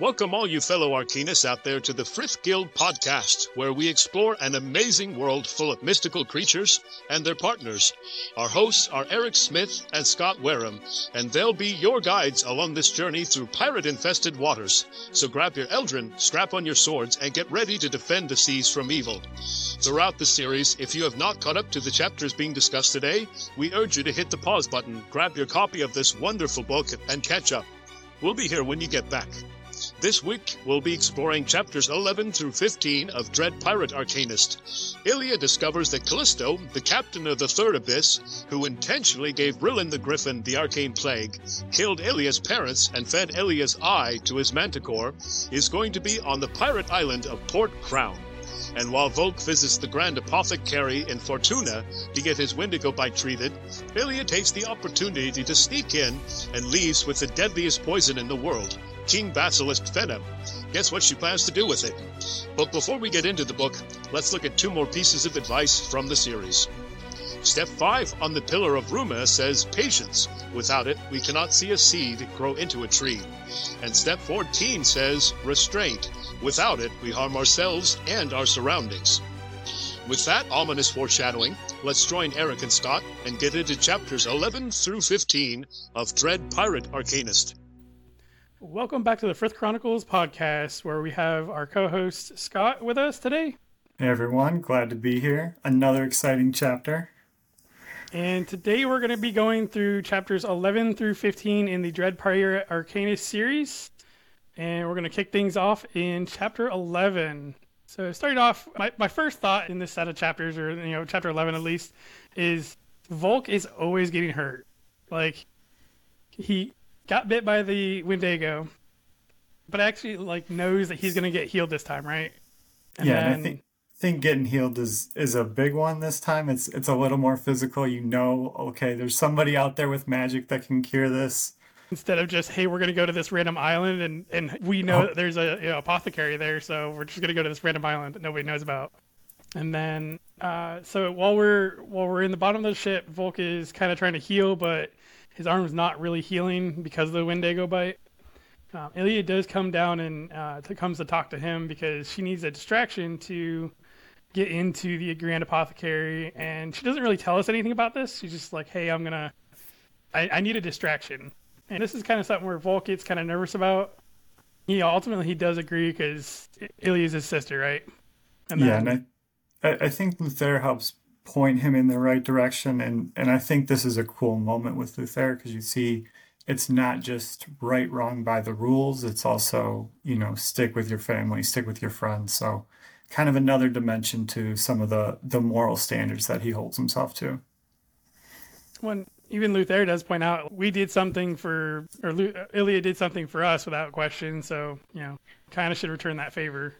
Welcome, all you fellow arcanists out there, to the Frith Guild podcast, where we explore an amazing world full of mystical creatures and their partners. Our hosts are Eric Smith and Scott Wareham, and they'll be your guides along this journey through pirate infested waters. So grab your Eldrin, strap on your swords, and get ready to defend the seas from evil. Throughout the series, if you have not caught up to the chapters being discussed today, we urge you to hit the pause button, grab your copy of this wonderful book, and catch up. We'll be here when you get back. This week, we'll be exploring chapters 11 through 15 of Dread Pirate Arcanist. Illia discovers that Callisto, the captain of the Third Abyss, who intentionally gave Rillin the Griffin the arcane plague, killed Illia's parents, and fed Illia's eye to his manticore, is going to be on the pirate island of Port Crown. And while Volke visits the Grand Apothecary in Fortuna to get his Wendigo bite treated, Illia takes the opportunity to sneak in and leaves with the deadliest poison in the world, King Basilisk Venom. Guess what she plans to do with it? But before we get into the book, let's look at two more pieces of advice from the series. Step 5 on the Pillar of Ruma says patience. Without it, we cannot see a seed grow into a tree. And step 14 says restraint. Without it, we harm ourselves and our surroundings. With that ominous foreshadowing, let's join Eric and Scott and get into chapters 11 through 15 of Dread Pirate Arcanist. Welcome back to the Frith Chronicles podcast, where we have our co host Scott with us today. Hey everyone, glad to be here. Another exciting chapter. And today we're going to be going through chapters 11 through 15 in the Dread Pirate Arcanist series. And we're going to kick things off in chapter 11. So, starting off, my, my first thought in this set of chapters, or, you know, chapter 11 at least, is Volke is always getting hurt. Like, he got bit by the Wendigo, but actually like knows that he's gonna get healed this time, right? And yeah, then... I think think getting healed is is a big one this time. It's it's a little more physical. You know, okay, there's somebody out there with magic that can cure this. Instead of just hey, we're gonna go to this random island and and we know oh. that there's a you know, apothecary there, so we're just gonna go to this random island that nobody knows about. And then, uh, so while we're while we're in the bottom of the ship, Volke is kind of trying to heal, but his arm's not really healing because of the Wendigo bite. Um, Illia does come down and uh, to, comes to talk to him because she needs a distraction to get into the Grand Apothecary, and she doesn't really tell us anything about this. She's just like, "Hey, I'm gonna, I, I need a distraction," and this is kind of something where Volke gets kind of nervous about. He ultimately he does agree because Illia's his sister, right? And yeah, and I, I think Luthair helps point him in the right direction. And, and I think this is a cool moment with Luthair because you see it's not just right, wrong by the rules. It's also, you know, stick with your family, stick with your friends. So kind of another dimension to some of the, the moral standards that he holds himself to. When even Luthair does point out, we did something for, or Illia did something for us without question. So, you know, kind of should return that favor.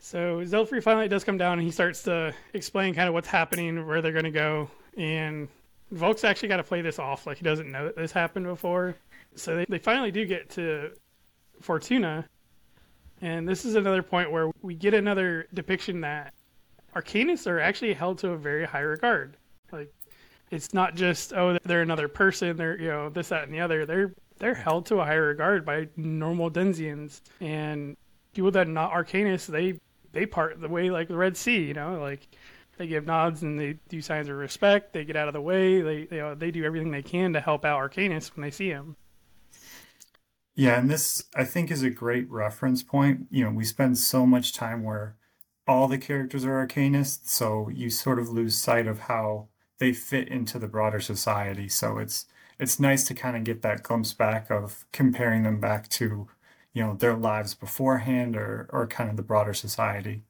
So Zelfree finally does come down and he starts to explain kind of what's happening, where they're going to go. And Volke's actually got to play this off like he doesn't know that this happened before. So they, they finally do get to Fortuna. And this is another point where we get another depiction that Arcanists are actually held to a very high regard. Like, it's not just, oh, they're another person, they're, you know, this, that, and the other. They're they're held to a high regard by normal Denzians. And people that are not Arcanists, they they part the way like the Red Sea, you know, like they give nods and they do signs of respect. They get out of the way. They they, uh, they do everything they can to help out Arcanists when they see him. Yeah, and this I think is a great reference point. You know, we spend so much time where all the characters are Arcanists, so you sort of lose sight of how they fit into the broader society. So it's it's nice to kind of get that glimpse back of comparing them back to you know their lives beforehand or or kind of the broader society?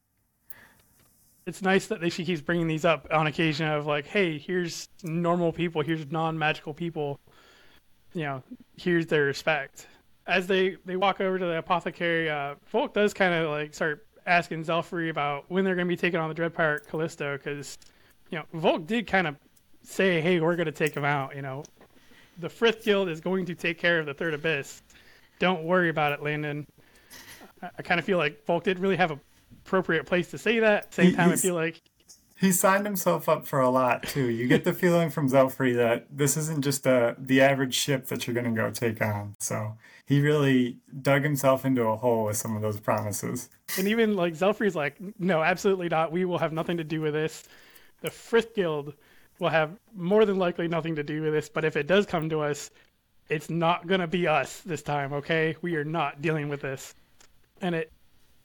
It's nice that she keeps bringing these up on occasion of like hey here's normal people here's non-magical people you know here's their respect. As they they walk over to the apothecary uh Volke does kind of like start asking Zelfree about when they're going to be taking on the dread pirate callisto because you know Volke did kind of say hey we're going to take him out you know. The frith guild is going to take care of the third abyss don't worry about it, Landon. I, I kind of feel like Volke didn't really have a appropriate place to say that. Same time, I feel like he signed himself up for a lot too. You get the feeling from Zelfree that this isn't just a the average ship that you're gonna go take on. So he really dug himself into a hole with some of those promises. And even like Zelfree's like, no, absolutely not. We will have nothing to do with this. The Frith Guild will have more than likely nothing to do with this. But if it does come to us, it's not gonna be us this time. Okay, we are not dealing with this. And it,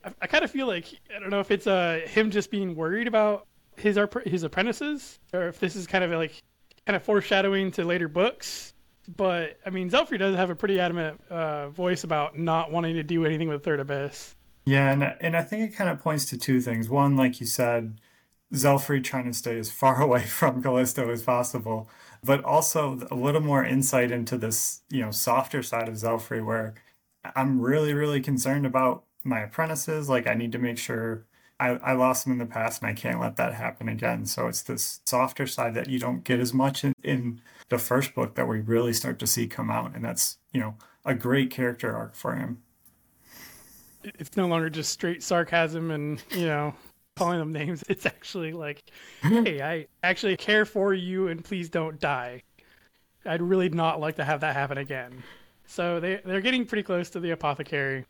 I, I kind of feel like I don't know if it's uh him just being worried about his his apprentices, or if this is kind of like kind of foreshadowing to later books. But I mean, Zelfree does have a pretty adamant uh, voice about not wanting to do anything with Third Abyss. Yeah, and and I think it kind of points to two things. One, like you said, Zelfree trying to stay as far away from Callisto as possible, but also a little more insight into this, you know, softer side of Zelfree, where I'm really, really concerned about my apprentices. Like, I need to make sure I, I lost them in the past and I can't let that happen again. So it's this softer side that you don't get as much in, in the first book that we really start to see come out. And that's, you know, a great character arc for him. It's no longer just straight sarcasm and, you know, calling them names. It's actually like, hey, I actually care for you and please don't die. I'd really not like to have that happen again. So they, they're getting pretty close to the apothecary.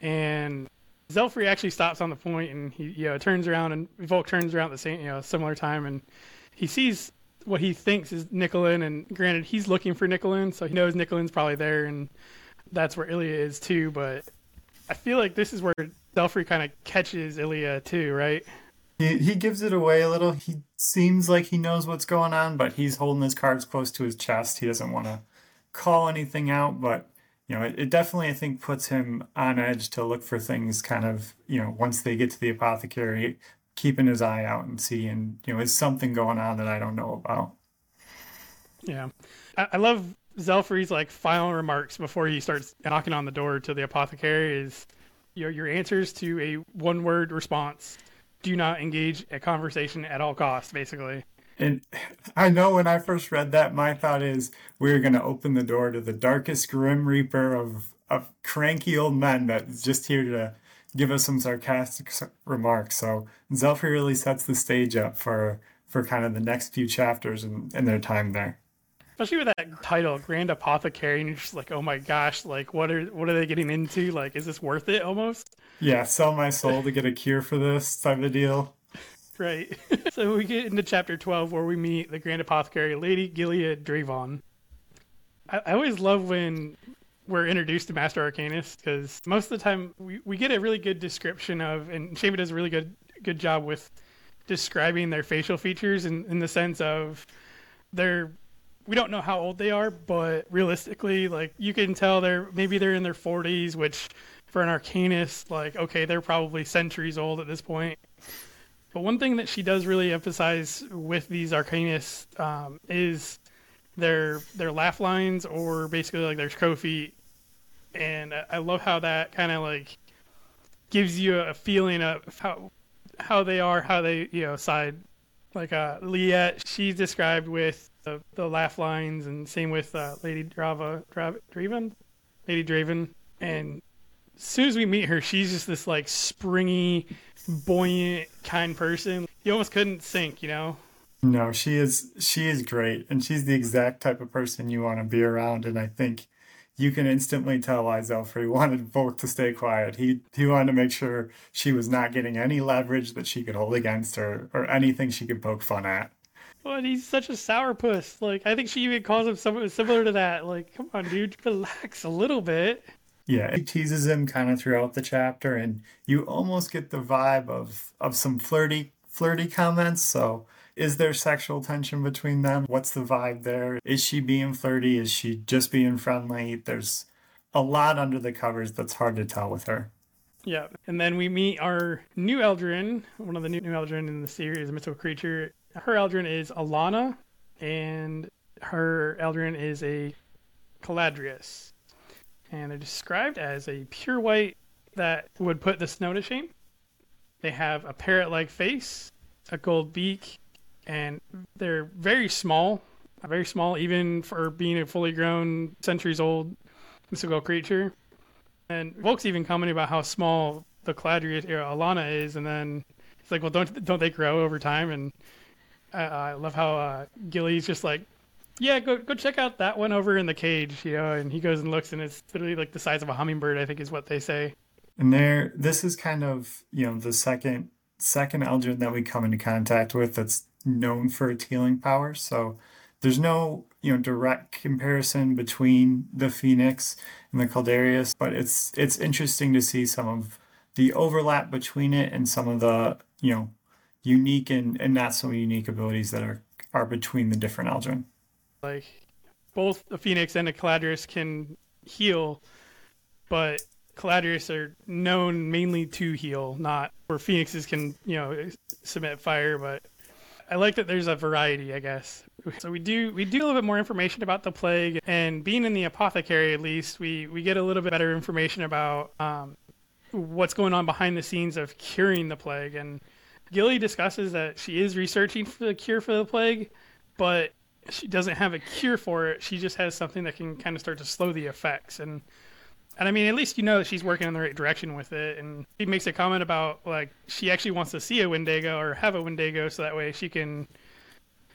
And Zelfree actually stops on the point and he you know turns around and Volke turns around at the same you know similar time and he sees what he thinks is Nicholin and granted he's looking for Nicholin so he knows Nicholin's probably there and that's where Illia is too but I feel like this is where Zelfree kind of catches Illia too right he, he gives it away a little he seems like he knows what's going on but he's holding his cards close to his chest he doesn't want to call anything out but you know, it, it, definitely, I think, puts him on edge to look for things kind of, you know, once they get to the apothecary, keeping his eye out and seeing, you know, is something going on that I don't know about. Yeah. I, I love Zelfree's like final remarks before he starts knocking on the door to the apothecary is you know, your answers to a one word response. Do not engage a conversation at all costs, basically. And I know when I first read that, my thought is we're going to open the door to the darkest grim reaper of, of cranky old men that's just here to give us some sarcastic remarks. So Zelfree really sets the stage up for, for kind of the next few chapters and, and their time there. Especially with that title, Grand Apothecary, and you're just like, oh my gosh, like what are what are they getting into? Like, is this worth it almost? Yeah, sell my soul to get a cure for this type of deal. Right. so we get into chapter 12 where we meet the Grand Apothecary, Lady Gilead Dravon. I, I always love when we're introduced to Master Arcanist because most of the time we, we get a really good description of, and Shami does a really good good job with describing their facial features in, in the sense of they're we don't know how old they are, but realistically, like you can tell they're maybe they're in their 40s, which for an arcanist, like okay, they're probably centuries old at this point. But one thing that she does really emphasize with these Arcanists um, is their their laugh lines or basically like their feet, and I love how that kind of like gives you a feeling of how how they are, how they you know side. Like uh, Liet, she's described with the, the laugh lines, and same with uh, Lady Drava, Drav, Draven, Lady Draven, and as soon as we meet her, she's just this like springy, buoyant, kind person. You almost couldn't sink, you know. No, she is she is great, and she's the exact type of person you want to be around. And I think you can instantly tell why Zelfree wanted Volke to stay quiet. He he wanted to make sure she was not getting any leverage that she could hold against her or anything she could poke fun at. Well, he's such a sourpuss. Like I think she even calls him something similar to that. Like, come on, dude, relax a little bit. Yeah, it teases him kind of throughout the chapter, and you almost get the vibe of of some flirty flirty comments. So, is there sexual tension between them? What's the vibe there? Is she being flirty? Is she just being friendly? There's a lot under the covers that's hard to tell with her. Yeah, and then we meet our new Eldrin, one of the new, new Eldrin in the series, a mythical creature. Her Eldrin is Alana, and her Eldrin is a Caladrius and they're described as a pure white that would put the snow to shame. They have a parrot like face, a gold beak, and they're very small, very small, even for being a fully grown, centuries old mystical creature. And Volke's even commenting about how small the Caladrius Alana is, and then It's like, well, don't don't they grow over time? And uh, I love how uh, Gilly's just like, yeah, go go check out that one over in the cage, you know. And he goes and looks, and it's literally like the size of a hummingbird. I think is what they say. And there, this is kind of you know the second second Eldrin that we come into contact with that's known for its healing power. So there's no you know direct comparison between the Phoenix and the Caladrius, but it's it's interesting to see some of the overlap between it and some of the you know unique and, and not so unique abilities that are are between the different Eldrin. Like both the Phoenix and the Caladrius can heal, but Caladrius are known mainly to heal, not where Phoenixes can, you know, submit fire, but I like that there's a variety, I guess. So we do we do a little bit more information about the plague, and being in the apothecary at least, we we get a little bit better information about um, what's going on behind the scenes of curing the plague. And Gilly discusses that she is researching for the cure for the plague, but she doesn't have a cure for it. She just has something that can kind of start to slow the effects. And and I mean, at least you know that she's working in the right direction with it. And he makes a comment about like she actually wants to see a Wendigo or have a Wendigo, so that way she can,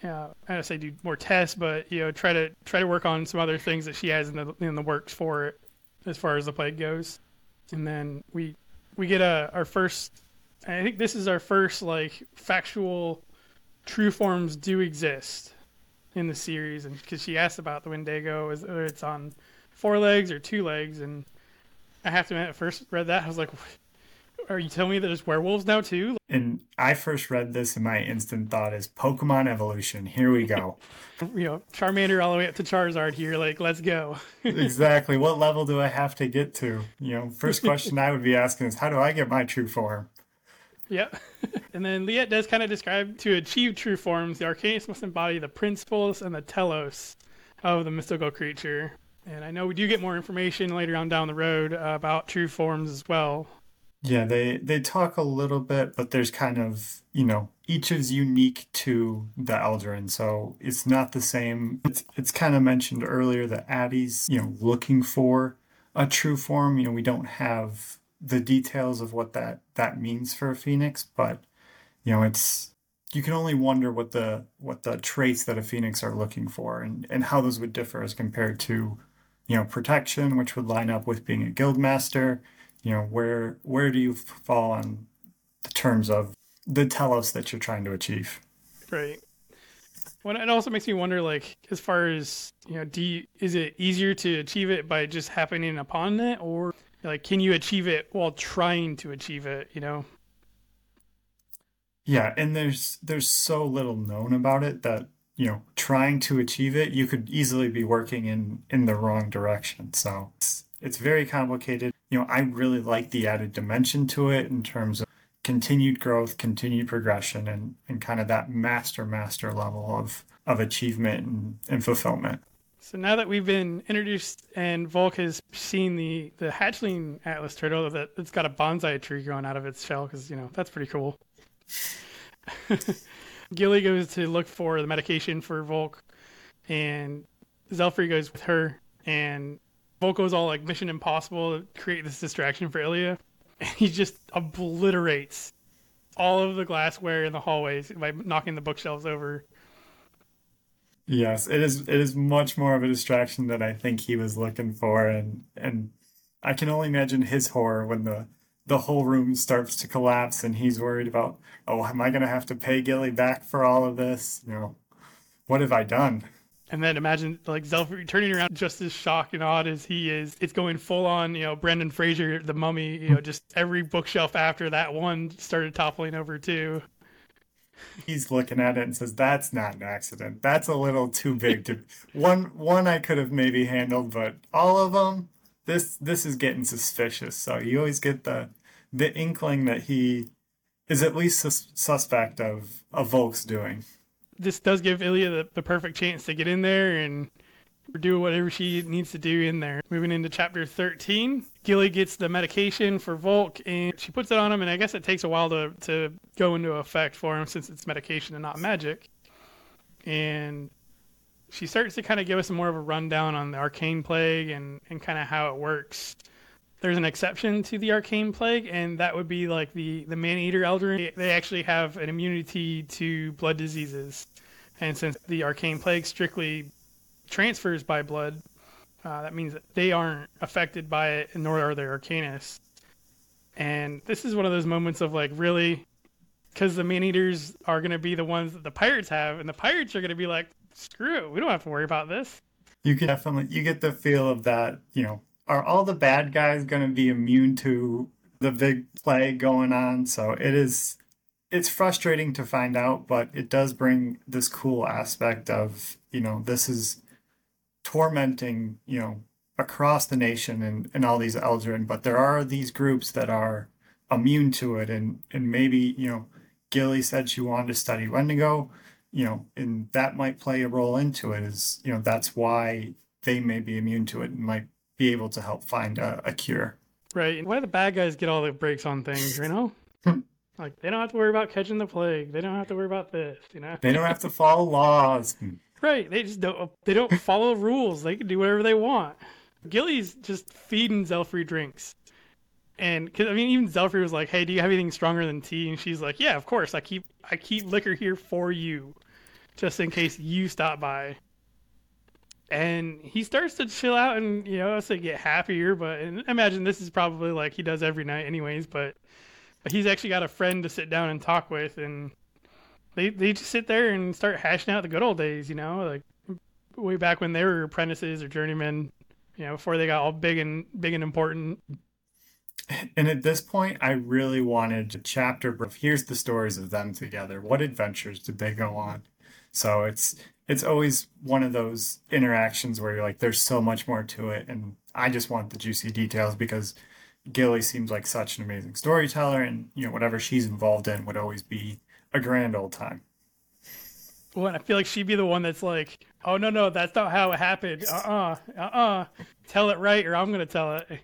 uh, I don't say do more tests, but you know, try to try to work on some other things that she has in the in the works for it, as far as the plague goes. And then we we get a our first. I think this is our first like factual true forms do exist in the series, and because she asked about the Wendigo, whether it's on four legs or two legs, and I have to admit, at first read that, I was like, "Are you telling me that there's werewolves now too?" And I first read this, and my instant thought is Pokemon evolution. Here we go. you know, Charmander all the way up to Charizard here. Like, let's go. exactly. What level do I have to get to? You know, first question I would be asking is, how do I get my true form? Yep. and then Liet does kind of describe to achieve true forms, the Arcanist must embody the principles and the telos of the mystical creature. And I know we do get more information later on down the road about true forms as well. Yeah, they they talk a little bit, but there's kind of you know each is unique to the Eldrin, so it's not the same. It's it's kind of mentioned earlier that Atty's you know looking for a true form. You know, we don't have the details of what that that means for a phoenix, but you know it's you can only wonder what the what the traits that a phoenix are looking for and and how those would differ as compared to you know, protection, which would line up with being a guild master. You know, where where do you fall on the terms of the telos that you're trying to achieve? Right. Well, it also makes me wonder, like, as far as you know, do you, is it easier to achieve it by just happening upon it, or like, can you achieve it while trying to achieve it? You know. Yeah, and there's there's so little known about it that you know trying to achieve it you could easily be working in in the wrong direction so it's, it's very complicated you know i really like the added dimension to it in terms of continued growth continued progression and and kind of that master master level of of achievement and, and fulfillment so now that we've been introduced and Volke has seen the, the hatchling Atlas turtle that it's got a bonsai tree growing out of its shell because you know that's pretty cool. Gilly goes to look for the medication for Volke, and Zelfree goes with her, and Volke goes all like Mission Impossible to create this distraction for Illia. And he just obliterates all of the glassware in the hallways by knocking the bookshelves over. Yes, it is. It is much more of a distraction than I think he was looking for, and and I can only imagine his horror when the the whole room starts to collapse and he's worried about, oh, am I going to have to pay Gilly back for all of this? You know, what have I done? And then imagine like Zelf turning around just as shocked and odd as he is. It's going full on, you know, Brendan Fraser, the mummy, you know, just every bookshelf after that one started toppling over too. He's looking at it and says, That's not an accident. That's a little too big to one one I could have maybe handled, but all of them this this is getting suspicious. So you always get the the inkling that he is at least sus- suspect of of Volke's doing. This does give Illia the, the perfect chance to get in there and do whatever she needs to do in there. Moving into chapter 13, Gilly gets the medication for Volke and she puts it on him, and I guess it takes a while to, to go into effect for him since it's medication and not magic. And she starts to kind of give us more of a rundown on the arcane plague and, and kind of how it works. there's an exception to the arcane plague, and that would be like the the man eater Eldrin. They actually have an immunity to blood diseases, and since the arcane plague strictly transfers by blood, uh, that means that they aren't affected by it, nor are they arcanists. And this is one of those moments of like, really, because the man eaters are going to be the ones that the pirates have, and the pirates are going to be like, screw it, we don't have to worry about this. You can definitely you get the feel of that. You know, are all the bad guys going to be immune to the big plague going on? So it is. It's frustrating to find out, but it does bring this cool aspect of you know this is tormenting you know across the nation and, and all these Eldrin, but there are these groups that are immune to it and and maybe you know Gilly said she wanted to study Wendigo, you know, and that might play a role into it. Is you know that's why they may be immune to it and might be able to help find a, a cure. Right. Why do the bad guys get all the breaks on things? You know. Hmm. like they don't have to worry about catching the plague. They don't have to worry about this. You know. They don't have to follow laws. Right. They just don't. They don't follow rules. They can do whatever they want. Gilly's just feeding Zelfree drinks. And cause, I mean, even Zelfree was like, "Hey, do you have anything stronger than tea?" And she's like, "Yeah, of course. I keep I keep liquor here for you, just in case you stop by." And he starts to chill out and you know, to get happier. But and imagine this is probably like he does every night, anyways. But but he's actually got a friend to sit down and talk with, and they they just sit there and start hashing out the good old days. You know, like way back when they were apprentices or journeymen. You know, before they got all big and big and important. And at this point, I really wanted a chapter here's the stories of them together. What adventures did they go on? So it's it's always one of those interactions where you're like, there's so much more to it, and I just want the juicy details because Gilly seems like such an amazing storyteller, and you know whatever she's involved in would always be a grand old time. Well, and I feel like she'd be the one that's like, "Oh no, no, that's not how it happened. Uh, uh-uh, uh, uh-uh. Tell it right, or I'm gonna tell it."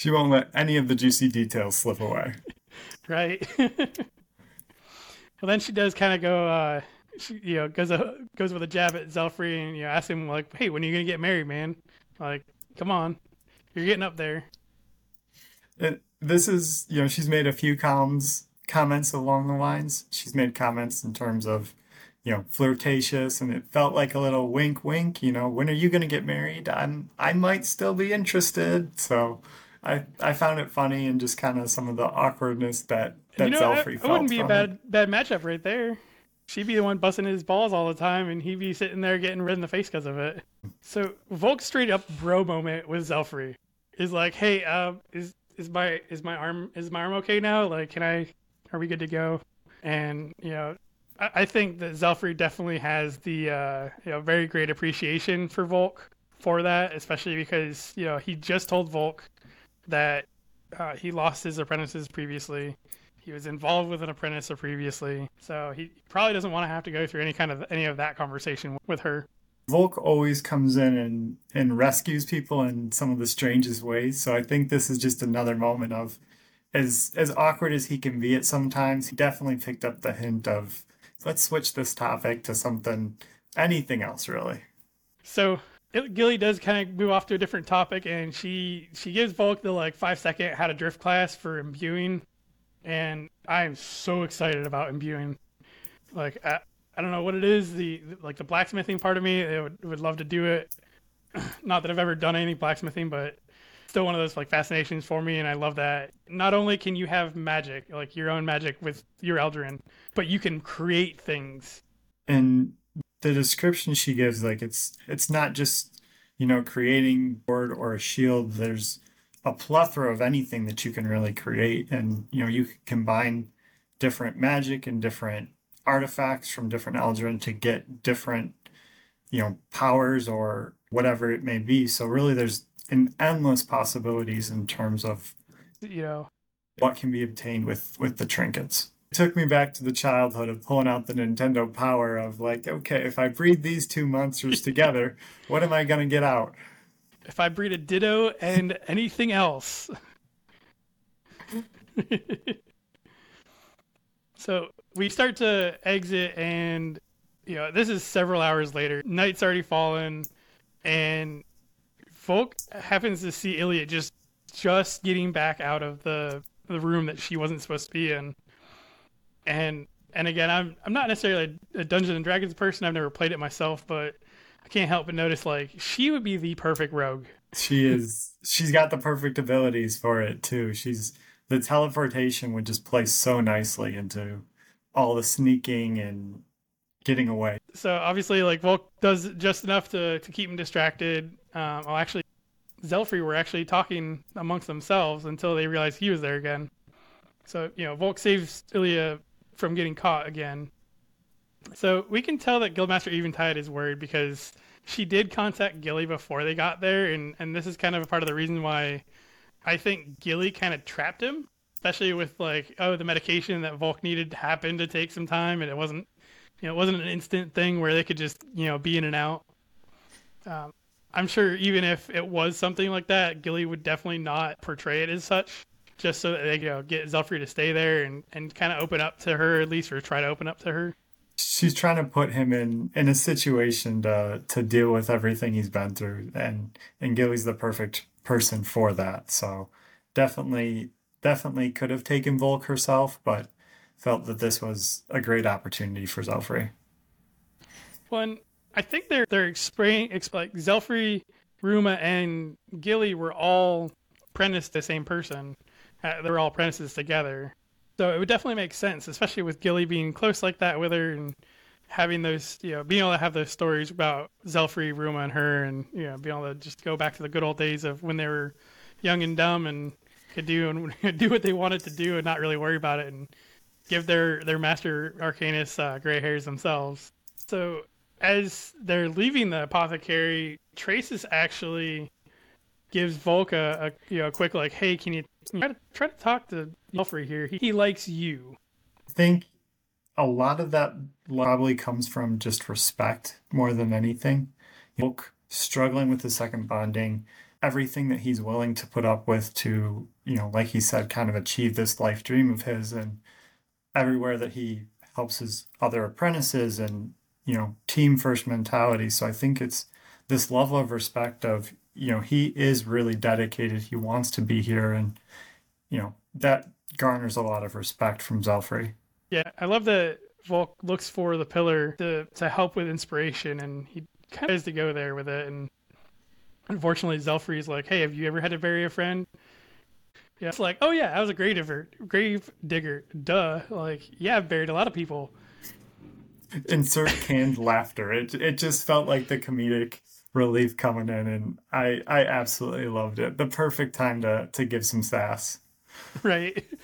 She won't let any of the juicy details slip away. right. well, then she does kind of go. Uh, she, you know, goes uh, goes with a jab at Zelfree and you know asks him like, "Hey, when are you gonna get married, man? Like, come on, you're getting up there." It, this is, you know, she's made a few comments comments along the lines. She's made comments in terms of, you know, flirtatious, and it felt like a little wink, wink. You know, when are you gonna get married? I'm, I might still be interested. So, I I found it funny and just kind of some of the awkwardness that that you know, Zelfree it, felt. it wouldn't be a bad it. bad matchup right there. She'd be the one busting his balls all the time, and he'd be sitting there getting red in the face because of it. So Volke's straight up bro moment with Zelfree is like, "Hey, uh, is is my is my arm is my arm okay now? Like, can I? Are we good to go?" And you know, I, I think that Zelfree definitely has the uh, you know very great appreciation for Volke for that, especially because you know he just told Volke that uh, he lost his apprentices previously. He was involved with an apprentice previously, so he probably doesn't want to have to go through any kind of any of that conversation with her. Volke always comes in and, and rescues people in some of the strangest ways. So I think this is just another moment of as as awkward as he can be at sometimes, he definitely picked up the hint of let's switch this topic to something anything else really. So Gilly does kind of move off to a different topic, and she she gives Volke the like five second how to drift class for imbuing, and I am so excited about imbuing. Like I, I don't know what it is the like the blacksmithing part of me would would love to do it. Not that I've ever done any blacksmithing, but still one of those like fascinations for me, and I love that. Not only can you have magic, like your own magic with your Eldrin, but you can create things. And the description she gives, like it's it's not just, you know, creating board or a shield. There's a plethora of anything that you can really create. And, you know, you can combine different magic and different artifacts from different Eldrin to get different, you know, powers or whatever it may be. So really there's an endless possibilities in terms of You know, what can be obtained with with the trinkets. It took me back to the childhood of pulling out the Nintendo Power of like, okay, if I breed these two monsters together, what am I gonna get out? if I breed a Ditto and anything else. so we start to exit, and you know this is several hours later. Night's already fallen, and Volke happens to see Illia just just getting back out of the the room that she wasn't supposed to be in, and and again, I'm I'm not necessarily a Dungeons and Dragons person. I've never played it myself, but I can't help but notice like she would be the perfect rogue. She is. She's got the perfect abilities for it too. She's the teleportation would just play so nicely into all the sneaking and getting away. So obviously, like Volke does just enough to to keep him distracted. Um, well, actually, Zelfree were actually talking amongst themselves until they realized he was there again. So you know, Volke saves Illia from getting caught again. So we can tell that Guildmaster Eventide is worried because she did contact Gilly before they got there, and and this is kind of a part of the reason why I think Gilly kind of trapped him, especially with like oh the medication that Volke needed happened to take some time, and it wasn't you know it wasn't an instant thing where they could just you know be in and out. Um, I'm sure even if it was something like that, Gilly would definitely not portray it as such, just so that they you know get Zelfree to stay there and and kind of open up to her at least, or try to open up to her she's trying to put him in in a situation to to deal with everything he's been through and and Gilly's the perfect person for that so definitely definitely could have taken Volke herself but felt that this was a great opportunity for Zelfree. Well, I think they're they're explaining like Zelfree, Ruma, and Gilly were all apprenticed to the same person. Uh, they were all apprentices together. So it would definitely make sense, especially with Gilly being close like that with her and having those, you know, being able to have those stories about Zelfree, Ruma, and her, and you know, being able to just go back to the good old days of when they were young and dumb and could do and do what they wanted to do and not really worry about it and give their their master arcanist uh, gray hairs themselves. So as they're leaving the apothecary, Traces actually gives Volke a you know a quick like, hey, can you try to try to talk to Zelfree here? He, he likes you. I think a lot of that probably comes from just respect more than anything. Volke struggling with the second bonding, everything that he's willing to put up with to, you know, like he said, kind of achieve this life dream of his and everywhere that he helps his other apprentices and, you know, team first mentality. So I think it's this level of respect of you know he is really dedicated. He wants to be here. And you know that garners a lot of respect from zelfree yeah i love that volke looks for the pillar to to help with inspiration and he kind of has to go there with it. And unfortunately zelfree's like hey have you ever had to bury a friend? Yeah it's like oh yeah i was a grave digger grave digger. Duh. Like yeah i've buried a lot of people insert canned laughter it, it just felt like the comedic relief coming in, and I I absolutely loved it. The perfect time to to give some sass. Right.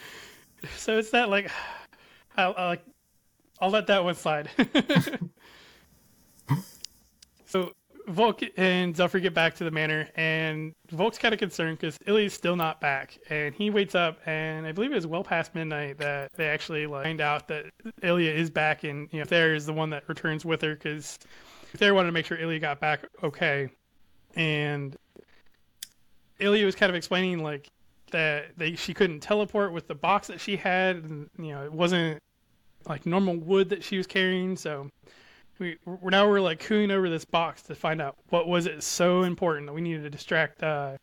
So it's that like, I'll, I'll I'll let that one slide. so Volke and Zelfree get back to the manor, and Volke's kind of concerned because Illia's still not back, and he waits up, and I believe it was well past midnight that they actually like, find out that Illia is back, and you know, Thayer is the one that returns with her because Thayer wanted to make sure Illia got back okay, and Illia was kind of explaining like that they she couldn't teleport with the box that she had, and you know it wasn't like normal wood that she was carrying. So we we're now we're like cooing over this box to find out what was it so important that we needed to distract uh,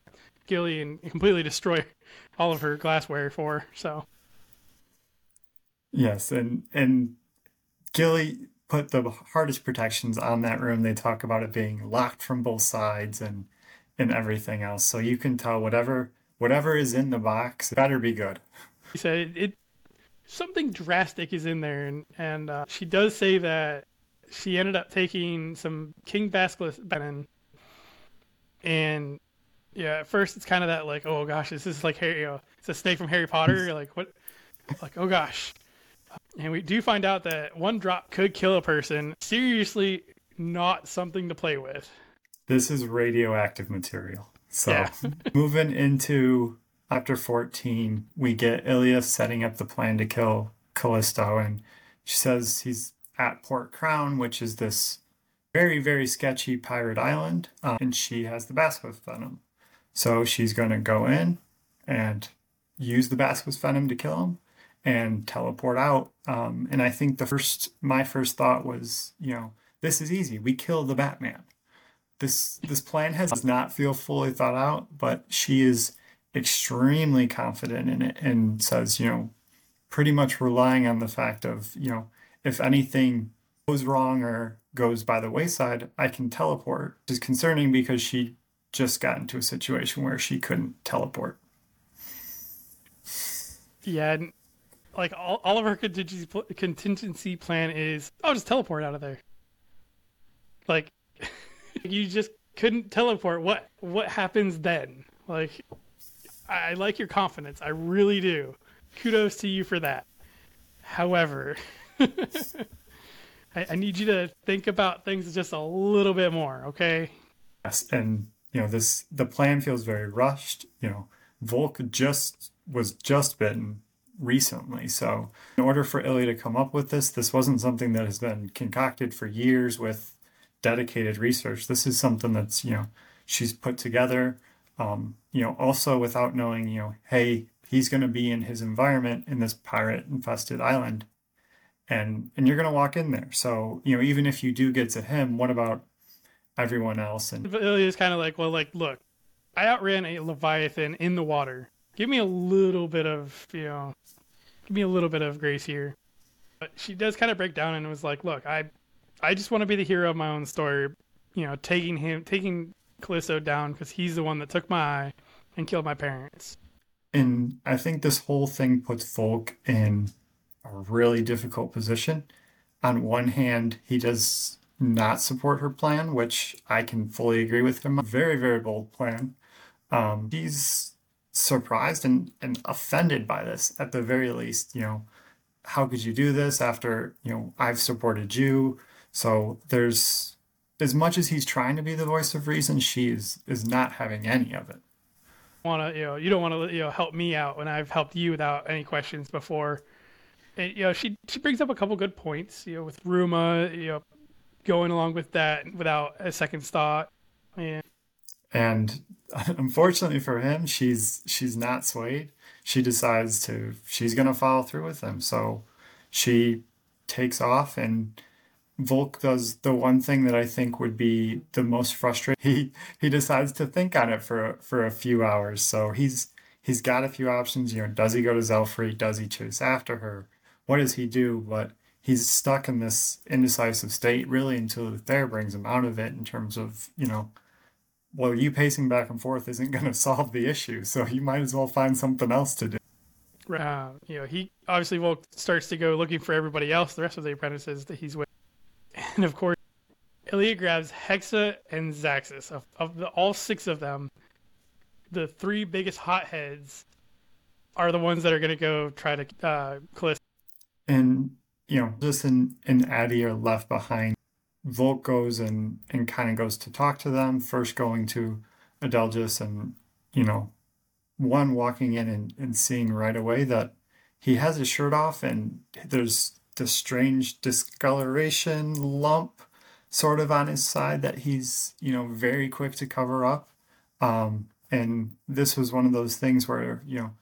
Gilly and completely destroy all of her glassware for. So yes, and and Gilly put the hardest protections on that room. They talk about it being locked from both sides and and everything else. So you can tell whatever whatever is in the box better be good. He said it, it something drastic is in there, and and uh, she does say that she ended up taking some King Basilisk venom, and yeah, at first it's kind of that like, oh gosh, this is like Harry, you know, it's a snake from Harry Potter. You're like what? Like oh gosh, and we do find out that one drop could kill a person. Seriously, not something to play with. This is radioactive material. So, yeah. moving into chapter 14, we get Illia setting up the plan to kill Callisto. And she says he's at Port Crown, which is this very, very sketchy pirate island. Um, and she has the basilisk venom. So, she's going to go in and use the basilisk venom to kill him and teleport out. Um, and I think the first, my first thought was, you know, this is easy. We kill the Batman. this this plan has does not feel fully thought out, but she is extremely confident in it and says, you know, pretty much relying on the fact of, you know, if anything goes wrong or goes by the wayside, I can teleport. Which is concerning because she just got into a situation where she couldn't teleport. Yeah, and like all, all of her contingency contingency plan is, oh, just teleport out of there. Like, you just couldn't teleport. What what happens then? Like, I like your confidence. I really do. Kudos to you for that. However, I, I need you to think about things just a little bit more, okay? Yes, and you know this the plan feels very rushed. You know, Volke just was just bitten recently. So, in order for Illia to come up with this, this wasn't something that has been concocted for years with dedicated research. This is something that's, you know, she's put together, um, you know, also without knowing, you know, hey, he's going to be in his environment in this pirate infested island. And, and you're going to walk in there. So, you know, even if you do get to him, what about everyone else? And Illia's kind of like, well, like, look, I outran a Leviathan in the water. Give me a little bit of, you know, give me a little bit of grace here. But she does kind of break down and was like, look, I I just want to be the hero of my own story, you know, taking him taking Callisto down because he's the one that took my eye and killed my parents. And I think this whole thing puts Volke in a really difficult position. On one hand, he does not support her plan, which I can fully agree with him. Very, very bold plan. Um, he's surprised and, and offended by this at the very least. You know, how could you do this after, you know, I've supported you? So there's as much as he's trying to be the voice of reason, she is, is not having any of it. Want to, you know, you don't want to, you know, help me out when I've helped you without any questions before. And, you know, she she brings up a couple good points, you know, with Ruma, you know, going along with that without a second thought. Yeah. And unfortunately for him, she's she's not swayed. She decides to she's gonna follow through with him. So she takes off and Volke does the one thing that I think would be the most frustrating. He he decides to think on it for for a few hours. So he's he's got a few options. You know, does he go to Zelfree? Does he chase after her? What does he do? But he's stuck in this indecisive state really until Luthair brings him out of it in terms of you know well, you pacing back and forth isn't going to solve the issue, so you might as well find something else to do. Uh, you know, he obviously will starts to go looking for everybody else, the rest of the apprentices that he's with, and of course, Illia grabs Hexa and Zaxis. Of, of the, all six of them, the three biggest hotheads are the ones that are going to go try to uh. And you know, just and, and Atty are left behind Volke goes and, and kind of goes to talk to them, first going to Adelgis and, you know, one walking in and, and seeing right away that he has his shirt off and there's this strange discoloration lump sort of on his side that he's, you know, very quick to cover up. Um, and this was one of those things where, you know,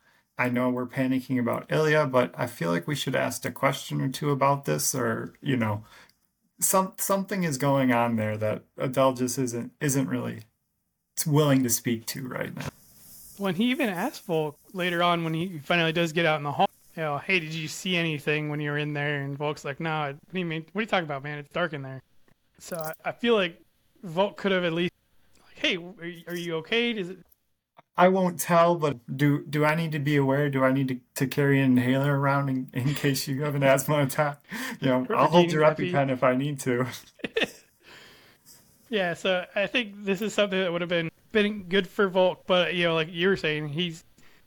I know we're panicking about Illia, but I feel like we should ask a question or two about this or, you know, some something is going on there that Adele just isn't isn't really willing to speak to right now. When he even asked Volke later on, when he finally does get out in the hall, you know, hey, did you see anything when you were in there? And Volke's like, no, what do you mean? What are you talking about, man? It's dark in there. So I, I feel like Volke could have at least, like, hey, are you, are you okay? Is it I won't tell, but do do I need to be aware? Do I need to, to carry an inhaler around in, in case you have an asthma attack? You know, I'll hold your EpiPen if I need to. yeah, so I think this is something that would have been been good for Volke, but you know, like you were saying, he's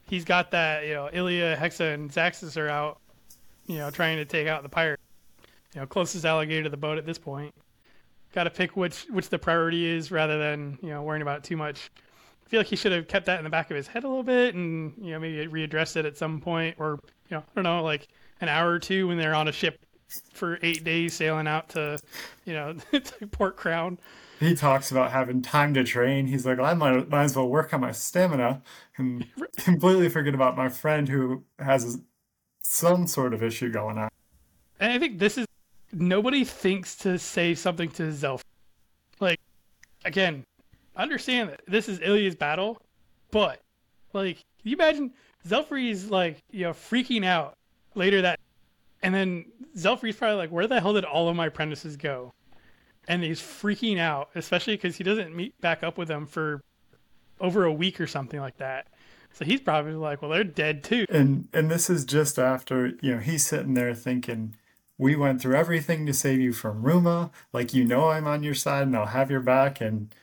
he's got that, you know, Illia, Hexa, and Zaxis are out, you know, trying to take out the pirate. You know, closest alligator to the boat at this point. Got to pick which which the priority is rather than you know worrying about too much. I feel like he should have kept that in the back of his head a little bit and you know maybe readdressed it at some point or you know I don't know like an hour or two when they're on a ship for eight days sailing out to you know to Port Crown. He talks about having time to train. He's like, I might, might as well work on my stamina and completely forget about my friend who has some sort of issue going on. And I think this is nobody thinks to say something to Zelf. Like again, understand that this is Illia's battle, but like, can you imagine Zelfree's like you know freaking out later that, and then Zelfree's probably like, where the hell did all of my apprentices go? And he's freaking out, especially because he doesn't meet back up with them for over a week or something like that. So he's probably like, well, they're dead too. And and this is just after you know he's sitting there thinking, we went through everything to save you from Ruma. Like you know I'm on your side and I'll have your back and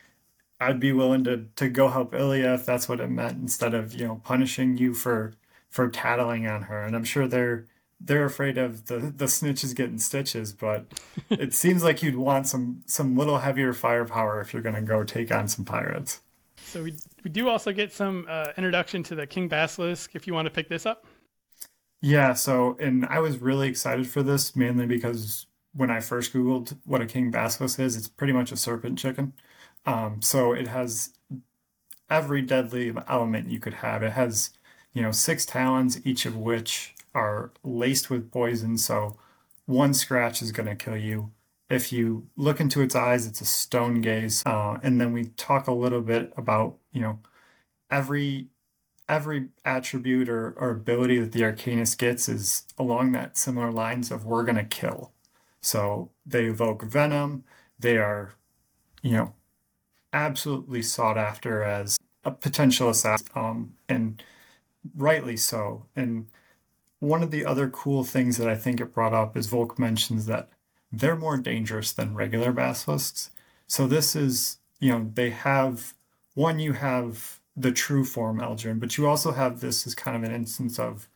I'd be willing to to go help Illia if that's what it meant instead of you know punishing you for for tattling on her. And I'm sure they're they're afraid of the the snitches getting stitches, but it seems like you'd want some some little heavier firepower if you're going to go take on some pirates. So we we do also get some uh, introduction to the King Basilisk. If you want to pick this up. Yeah. So, and I was really excited for this mainly because when I first googled what a King Basilisk is, it's pretty much a serpent chicken. Um, so it has every deadly element you could have. It has, you know, six talons, each of which are laced with poison. So one scratch is going to kill you. If you look into its eyes, it's a stone gaze. Uh, and then we talk a little bit about, you know, every every attribute or, or ability that the Arcanist gets is along that similar lines of we're gonna kill. So they evoke venom. They are, you know, absolutely sought after as a potential assassin, um, and rightly so. And one of the other cool things that I think it brought up is Volke mentions that they're more dangerous than regular basilisks. So this is, you know, they have one, you have the true form Eldrin, but you also have this as kind of an instance of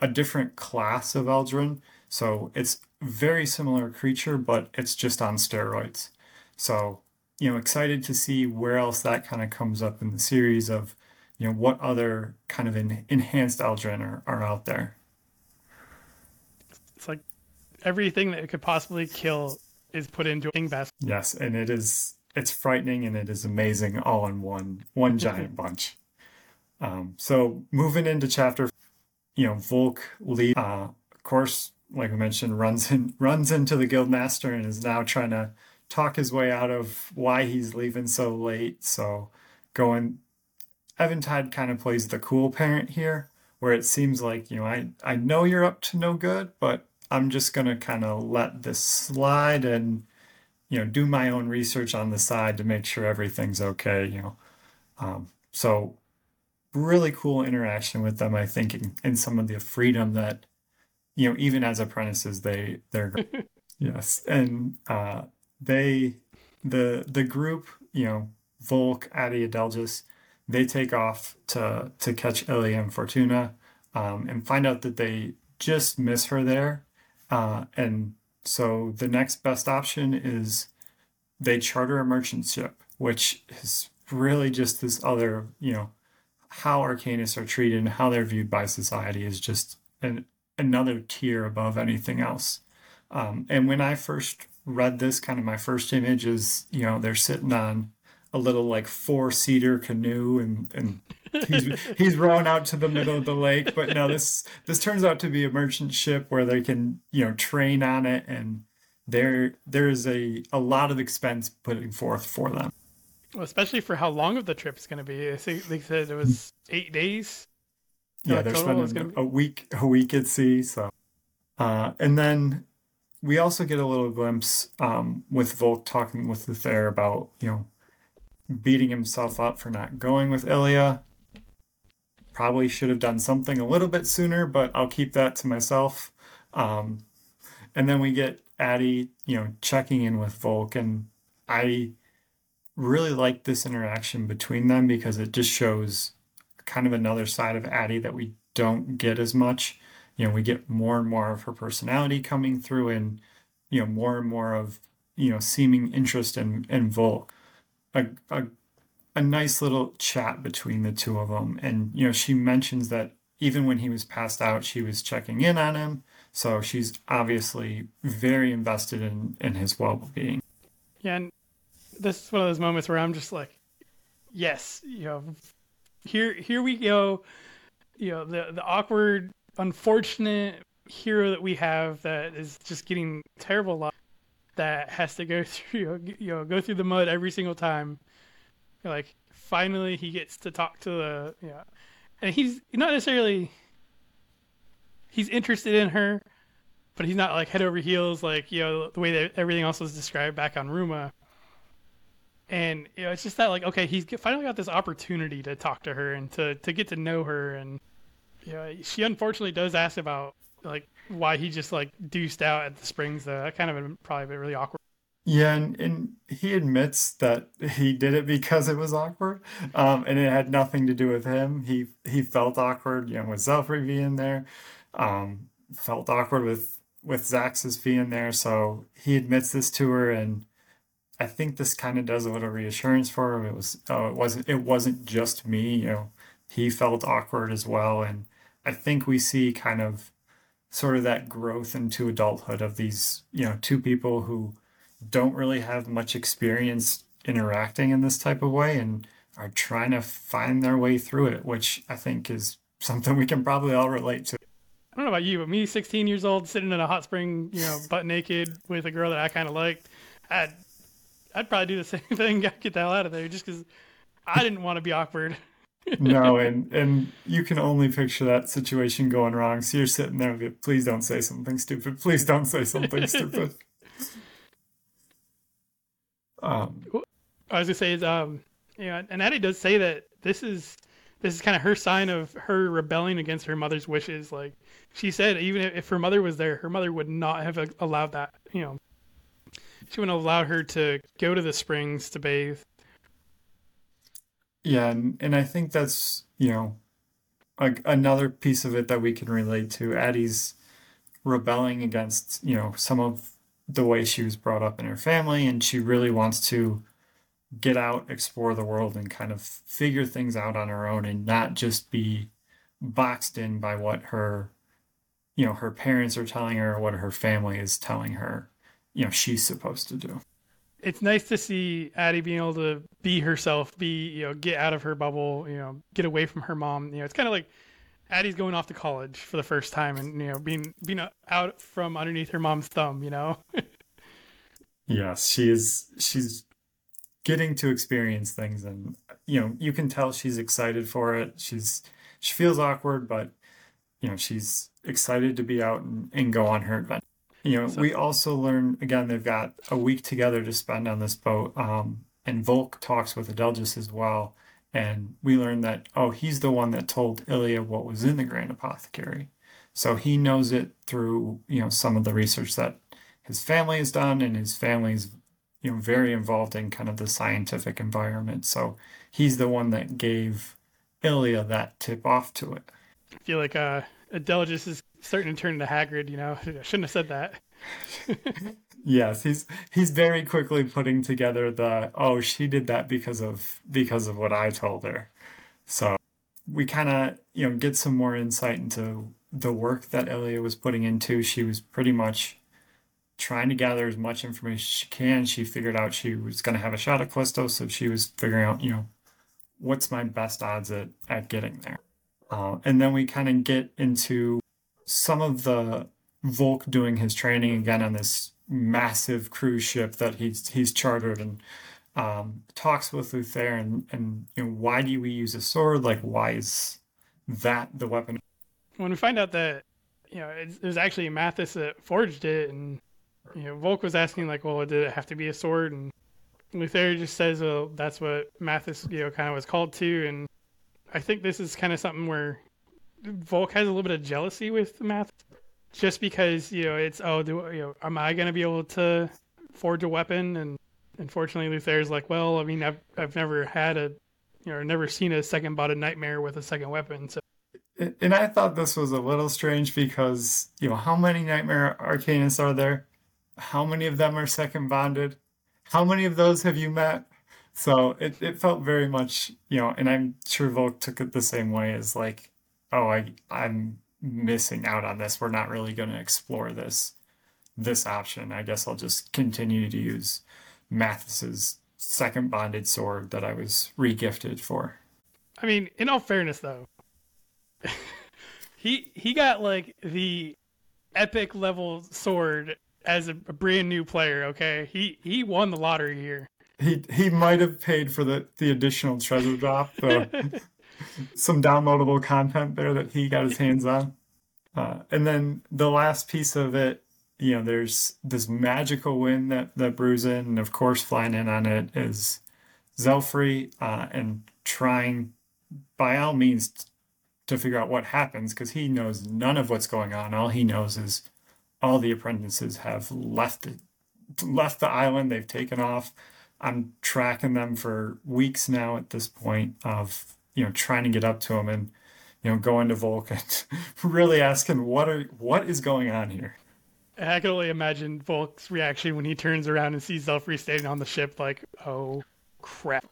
a different class of Eldrin. So it's very similar creature, but it's just on steroids. So, you know, excited to see where else that kind of comes up in the series of, you know, what other kind of in, enhanced Eldrin are, are out there. It's like everything that it could possibly kill is put into a king basilisk. Yes, and it is it's frightening and it is amazing all in one one giant bunch. Um, so moving into chapter, you know, Volke Lee, uh, of course, like I mentioned, runs in runs into the guildmaster and is now trying to talk his way out of why he's leaving so late. So going, Evan Eventide kind of plays the cool parent here, where it seems like you know I I know you're up to no good, but I'm just gonna kind of let this slide and you know do my own research on the side to make sure everything's okay. You know, um, so really cool interaction with them. I think in, in some of the freedom that you know even as apprentices they they're yes and uh, they the the group you know Volke, Atty, Adelgis, they take off to to catch and Fortuna, um, and find out that they just miss her there, uh, and so the next best option is they charter a merchant ship, which is really just this other, you know, how Arcanists are treated and how they're viewed by society is just an, another tier above anything else. Um, and when I first read this, kind of my first image is, you know, they're sitting on a little like four seater canoe and, and he's he's rowing out to the middle of the lake. But no, this this turns out to be a merchant ship where they can you know train on it, and there there is a a lot of expense putting forth for them. Well, especially for how long of the trip is going to be. I think they said it was eight days. Yeah, they're spending a week a week at sea. So, uh, and then we also get a little glimpse um, with Volke talking with Luthair about you know beating himself up for not going with Illia Probably should have done something a little bit sooner, but I'll keep that to myself. Um, and then we get Atty, you know, checking in with Volke, and I really like this interaction between them because it just shows kind of another side of Atty that we don't get as much. You know, we get more and more of her personality coming through, and you know, more and more of you know seeming interest in in Volke. A, a a nice little chat between the two of them. And, you know, she mentions that even when he was passed out, she was checking in on him. So she's obviously very invested in, in his well being. Yeah. And this is one of those moments where I'm just like, yes, you know, here, here we go. You know, the, the awkward, unfortunate hero that we have that is just getting terrible luck that has to go through, you know, go through the mud every single time like finally he gets to talk to the yeah, and he's not necessarily he's interested in her, but he's not like head over heels like you know the way that everything else was described back on Ruma. And you know, it's just that like okay, he's finally got this opportunity to talk to her and to to get to know her, and know, she unfortunately does ask about like why he just like deuced out at the Springs. Though that kind of probably been really awkward. Yeah, and, and he admits that he did it because it was awkward, um, and it had nothing to do with him. He he felt awkward, you know, with Zelfree being there, um, felt awkward with with Zaxis being there. So he admits this to her, and I think this kind of does a little reassurance for him. It was oh, it wasn't it wasn't just me, you know. He felt awkward as well, and I think we see kind of sort of that growth into adulthood of these, you know, two people who don't really have much experience interacting in this type of way and are trying to find their way through it, which I think is something we can probably all relate to. I don't know about you, but me, 16 years old, sitting in a hot spring, you know, butt naked with a girl that I kind of liked, I'd, I'd probably do the same thing, get the hell out of there, just because I didn't want to be awkward. No, and and you can only picture that situation going wrong. So you're sitting there, with you, please don't say something stupid. Please don't say something stupid. Um, I was gonna say is um, yeah, and Atty does say that this is this is kind of her sign of her rebelling against her mother's wishes. Like she said, even if her mother was there, her mother would not have allowed that. You know, she wouldn't have allowed her to go to the springs to bathe. Yeah, and, and I think that's you know, a, another piece of it that we can relate to. Atty's rebelling against you know some of the way she was brought up in her family, and she really wants to get out, explore the world, and kind of figure things out on her own, and not just be boxed in by what her, you know, her parents are telling her, or what her family is telling her, you know, she's supposed to do. It's nice to see Atty being able to be herself, be you know, get out of her bubble, you know, get away from her mom. You know, it's kind of like Atty's going off to college for the first time, and you know, being being out from underneath her mom's thumb. You know. yes, she is. She's getting to experience things, and you know, you can tell she's excited for it. She's she feels awkward, but you know, she's excited to be out and, and go on her adventure. You know, so, we also learn again they've got a week together to spend on this boat. Um, and Volke talks with Adelgis as well and we learned that, oh, he's the one that told Illia what was in the Grand Apothecary. So he knows it through, you know, some of the research that his family has done and his family's, you know, very involved in kind of the scientific environment. So he's the one that gave Illia that tip off to it. I feel like uh Adelgis is starting to turn into Hagrid, you know. I shouldn't have said that. Yes, he's he's very quickly putting together the oh she did that because of because of what I told her. So we kind of you know get some more insight into the work that Illia was putting into. She was pretty much trying to gather as much information as she can. She figured out she was going to have a shot at Callisto, so she was figuring out you know what's my best odds at at getting there. Uh, and then we kind of get into some of the Volke doing his training again on this massive cruise ship that he's he's chartered and um, talks with Luthair and and you know why do we use a sword? Like why is that the weapon? When we find out that you know it, was actually Mathis that forged it, and you know Volke was asking like, well, did it have to be a sword? And Luthair just says, well, that's what Mathis you know kind of was called to, and I think this is kind of something where Volke has a little bit of jealousy with Math, just because you know it's oh do you know am I gonna be able to forge a weapon? And unfortunately Luthair's like well I mean I've I've never had a you know never seen a second bonded nightmare with a second weapon so. And I thought this was a little strange because you know how many nightmare arcanists are there? How many of them are second bonded? How many of those have you met? So it, it felt very much you know and I'm sure Volke took it the same way as like oh I I'm missing out on this. We're not really going to explore this this option. I guess I'll just continue to use Mathis's second bonded sword that I was regifted for. I mean, in all fairness though, he he got like the epic level sword as a, a, brand new player, okay? He he won the lottery here. he he might have paid for the the additional treasure drop, some downloadable content there that he got his hands on. Uh, and then the last piece of it, you know, there's this magical wind that that brews in, and of course, flying in on it is Zelfree, uh, and trying by all means to figure out what happens because he knows none of what's going on. All he knows is all the apprentices have left it, left the island. They've taken off. I'm tracking them for weeks now at this point of you know trying to get up to him and you know going to Vulcan, really asking what are what is going on here. I can only imagine Volke's reaction when he turns around and sees Zelfree standing on the ship, like, "Oh crap!"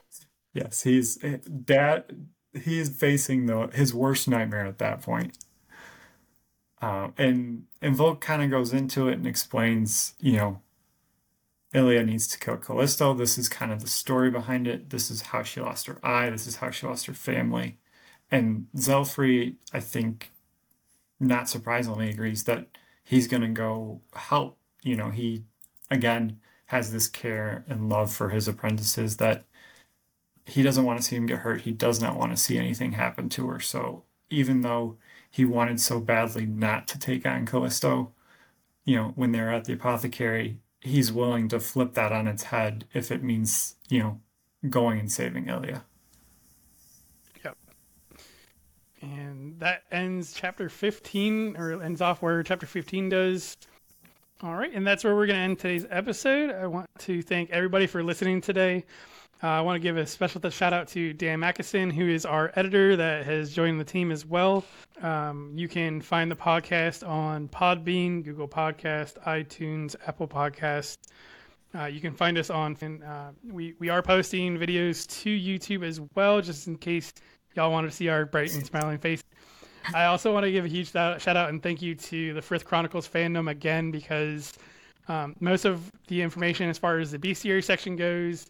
Yes, he's that he is facing the his worst nightmare at that point. Uh, and and Volke kind of goes into it and explains, you know, Illia needs to kill Callisto. This is kind of the story behind it. This is how she lost her eye. This is how she lost her family. And Zelfree, I think, not surprisingly, agrees that he's going to go help. You know, he, again, has this care and love for his apprentices that he doesn't want to see him get hurt. He does not want to see anything happen to her. So even though he wanted so badly not to take on Callisto, you know, when they're at the apothecary, he's willing to flip that on its head if it means, you know, going and saving Illia. Yep. And that ends chapter 15, or ends off where chapter 15 does. All right, and that's where we're going to end today's episode. I want to thank everybody for listening today. Uh, I want to give a special shout out to Dan Mackison, who is our editor that has joined the team as well. Um, you can find the podcast on Podbean, Google Podcast, iTunes, Apple Podcast. Uh, you can find us on. Uh, we we are posting videos to YouTube as well, just in case y'all want to see our bright and smiling face. I also want to give a huge shout out and thank you to the Frith Chronicles fandom again because um, most of the information as far as the bestiary section goes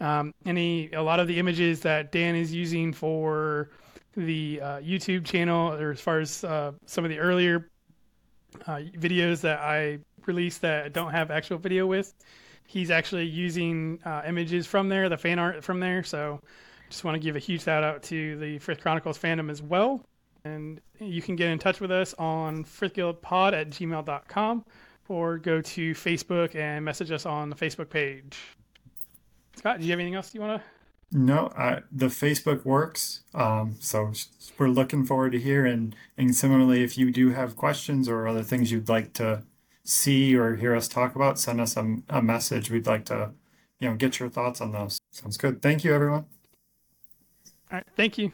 um, any a lot of the images that Dan is using for the uh, YouTube channel, or as far as uh, some of the earlier uh, videos that I released that don't have actual video with, he's actually using uh, images from there, the fan art from there. So, just want to give a huge shout out to the Frith Chronicles fandom as well. And you can get in touch with us on frithguildpod at gmail.com or go to Facebook and message us on the Facebook page. Scott, do you have anything else you want to? No, uh, the Facebook works. Um, so we're looking forward to hearing. And, and similarly, if you do have questions or other things you'd like to see or hear us talk about, send us a, a message. We'd like to, you know, get your thoughts on those. Sounds good. Thank you, everyone. All right. Thank you.